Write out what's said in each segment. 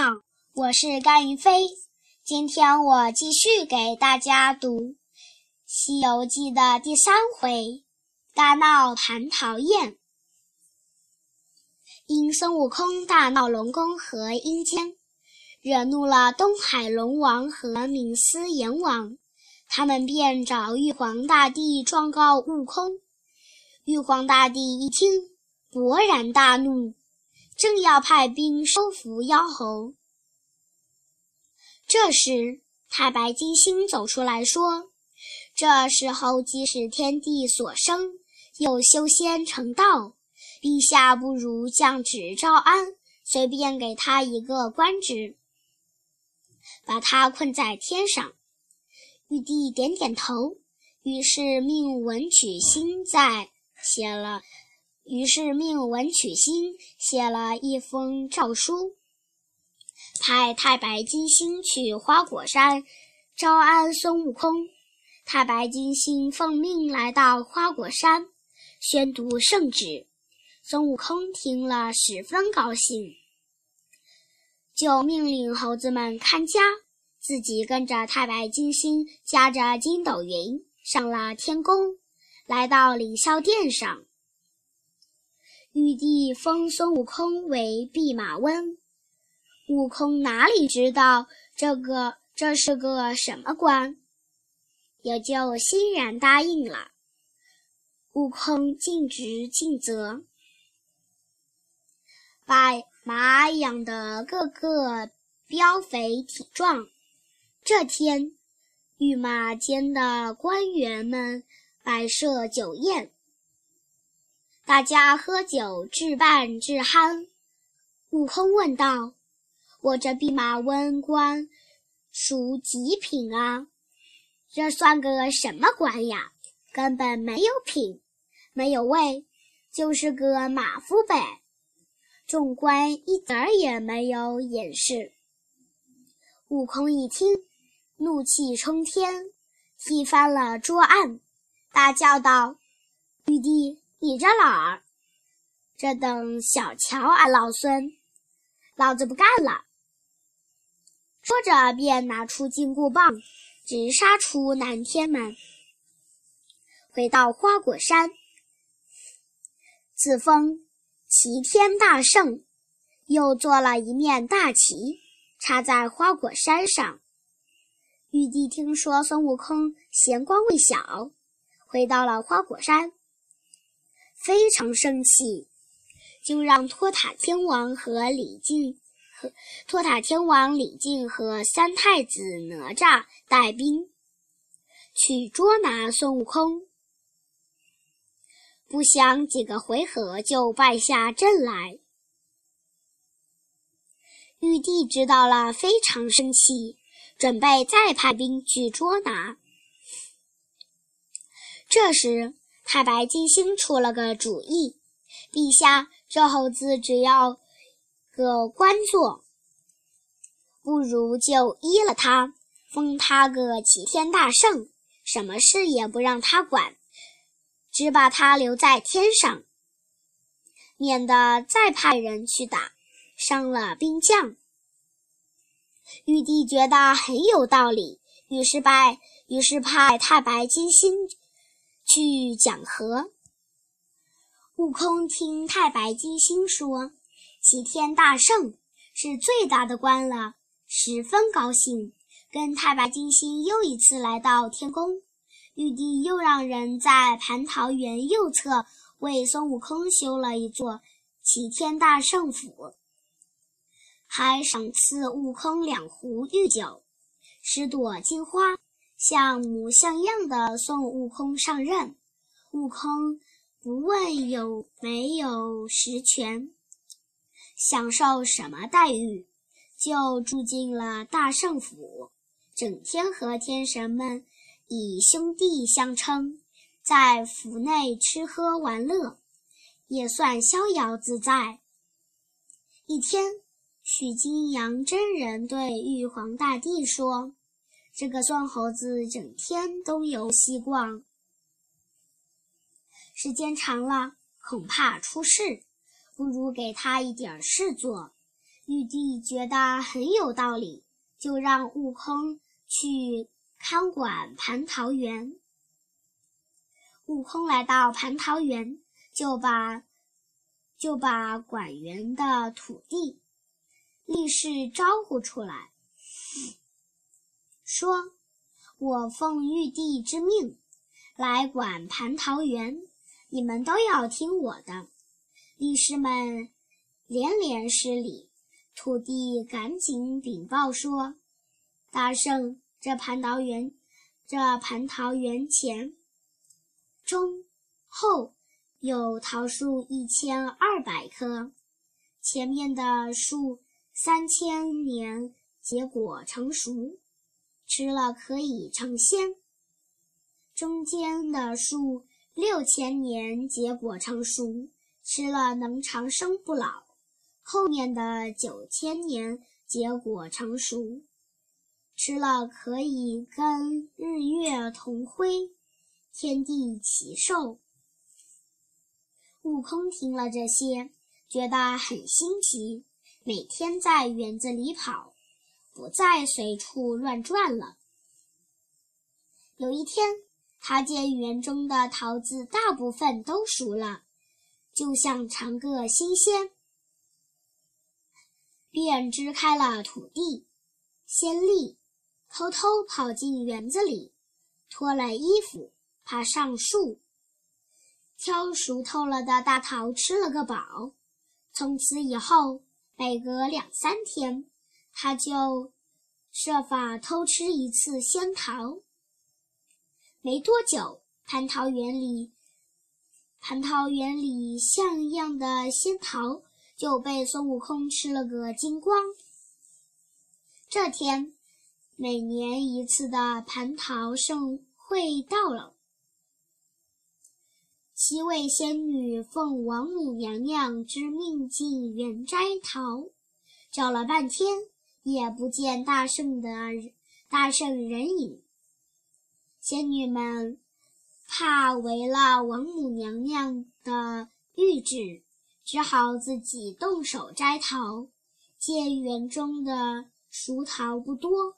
好，我是甘云飞。今天我继续给大家读《西游记》的第三回“大闹蟠桃宴”。因孙悟空大闹龙宫和阴间，惹怒了东海龙王和冥司阎王，他们便找玉皇大帝状告悟空。玉皇大帝一听，勃然大怒。正要派兵收服妖猴，这时太白金星走出来说：“这时候既是天地所生，又修仙成道，陛下不如降旨招安，随便给他一个官职，把他困在天上。”玉帝点点头，于是命文曲星在写了。于是命文曲星写了一封诏书，派太白金星去花果山招安孙悟空。太白金星奉命来到花果山，宣读圣旨。孙悟空听了十分高兴，就命令猴子们看家，自己跟着太白金星驾着筋斗云上了天宫，来到凌霄殿上。玉帝封孙悟空为弼马温，悟空哪里知道这个这是个什么官，也就欣然答应了。悟空尽职尽责，把马养得个个膘肥体壮。这天，御马监的官员们摆设酒宴。大家喝酒至半至酣，悟空问道：“我这弼马温官属极品啊？这算个什么官呀？根本没有品，没有位，就是个马夫呗。”众官一点儿也没有掩饰。悟空一听，怒气冲天，踢翻了桌案，大叫道：“玉帝！”你这老儿，这等小瞧俺老孙，老子不干了！说着，便拿出金箍棒，直杀出南天门。回到花果山，自封齐天大圣，又做了一面大旗，插在花果山上。玉帝听说孙悟空闲官未小，回到了花果山。非常生气，就让托塔天王和李靖和托塔天王李靖和三太子哪吒带兵去捉拿孙悟空。不想几个回合就败下阵来。玉帝知道了，非常生气，准备再派兵去捉拿。这时。太白金星出了个主意：“陛下，这猴子只要个官做，不如就依了他，封他个齐天大圣，什么事也不让他管，只把他留在天上，免得再派人去打，伤了兵将。”玉帝觉得很有道理，于是派于是派太白金星。去讲和。悟空听太白金星说，齐天大圣是最大的官了，十分高兴，跟太白金星又一次来到天宫。玉帝又让人在蟠桃园右侧为孙悟空修了一座齐天大圣府，还赏赐悟空两壶御酒，十朵金花。像模像样的送悟空上任，悟空不问有没有实权，享受什么待遇，就住进了大圣府，整天和天神们以兄弟相称，在府内吃喝玩乐，也算逍遥自在。一天，许金阳真人对玉皇大帝说。这个孙猴子整天东游西逛，时间长了恐怕出事，不如给他一点事做。玉帝觉得很有道理，就让悟空去看管蟠桃园。悟空来到蟠桃园，就把就把管园的土地力士招呼出来，说：“我奉玉帝之命来管蟠桃园，你们都要听我的。”力士们连连施礼。土地赶紧禀报说：“大圣，这蟠桃园，这蟠桃园前、中、后有桃树一千二百棵，前面的树三千年结果成熟，吃了可以成仙；中间的树六千年结果成熟，吃了能长生不老。”后面的九千年结果成熟，吃了可以跟日月同辉，天地齐寿。悟空听了这些，觉得很新奇，每天在园子里跑，不再随处乱转了。有一天，他见园中的桃子大部分都熟了，就想尝个新鲜。便支开了土地，先例，偷偷跑进园子里，脱了衣服，爬上树，挑熟透了的大桃吃了个饱。从此以后，每隔两三天，他就设法偷吃一次仙桃。没多久，蟠桃园里，蟠桃园里像样的仙桃。就被孙悟空吃了个精光。这天，每年一次的蟠桃盛会到了，七位仙女奉王母娘娘之命进园摘桃，找了半天也不见大圣的大圣人影。仙女们怕违了王母娘娘的谕旨。只好自己动手摘桃，见园中的熟桃不多，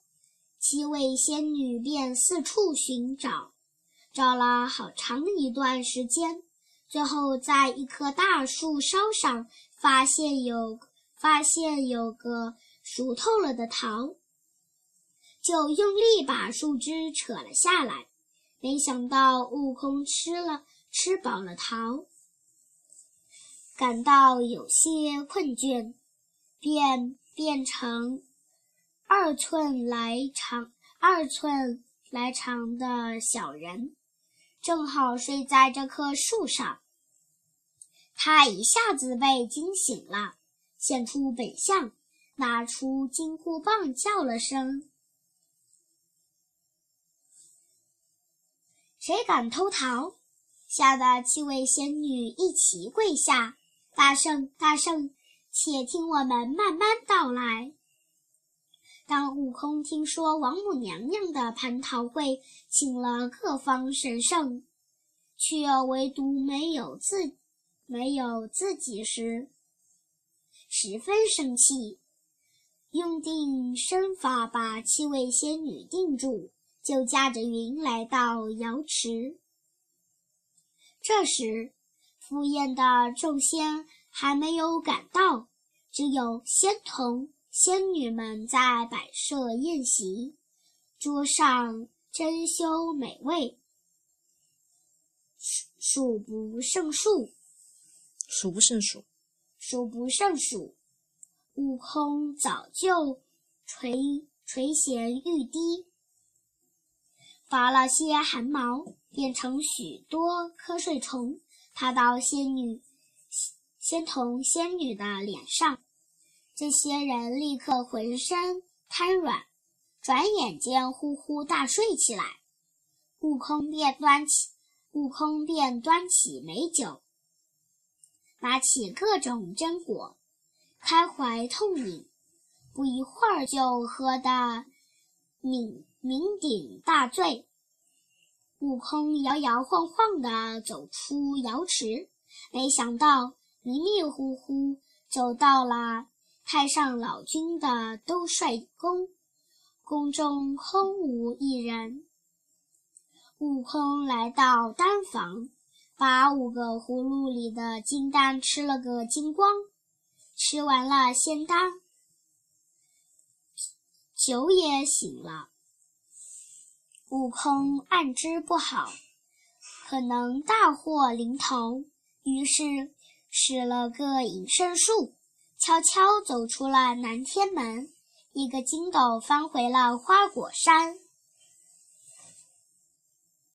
七位仙女便四处寻找，找了好长一段时间，最后在一棵大树梢上发现有发现有个熟透了的桃，就用力把树枝扯了下来，没想到悟空吃了吃饱了桃。感到有些困倦，便变成二寸来长、二寸来长的小人，正好睡在这棵树上。他一下子被惊醒了，现出本相，拿出金箍棒，叫了声：“谁敢偷桃？”吓得七位仙女一齐跪下。大圣，大圣，且听我们慢慢道来。当悟空听说王母娘娘的蟠桃会请了各方神圣，却唯独没有自没有自己时，十分生气，用定身法把七位仙女定住，就驾着云来到瑶池。这时。赴宴的众仙还没有赶到，只有仙童、仙女们在摆设宴席，桌上珍馐美味，数数不胜数，数不胜数，数不胜数。悟空早就垂垂涎欲滴，拔了些汗毛，变成许多瞌睡虫。爬到仙女、仙童、仙女的脸上，这些人立刻浑身瘫软，转眼间呼呼大睡起来。悟空便端起，悟空便端起美酒，拿起各种榛果，开怀痛饮，不一会儿就喝得酩酩酊大醉。悟空摇摇晃晃地走出瑶池，没想到迷迷糊糊走到了太上老君的兜率宫，宫中空无一人。悟空来到丹房，把五个葫芦里的金丹吃了个精光。吃完了仙丹，酒也醒了。悟空暗知不好，可能大祸临头，于是使了个隐身术，悄悄走出了南天门，一个筋斗翻回了花果山。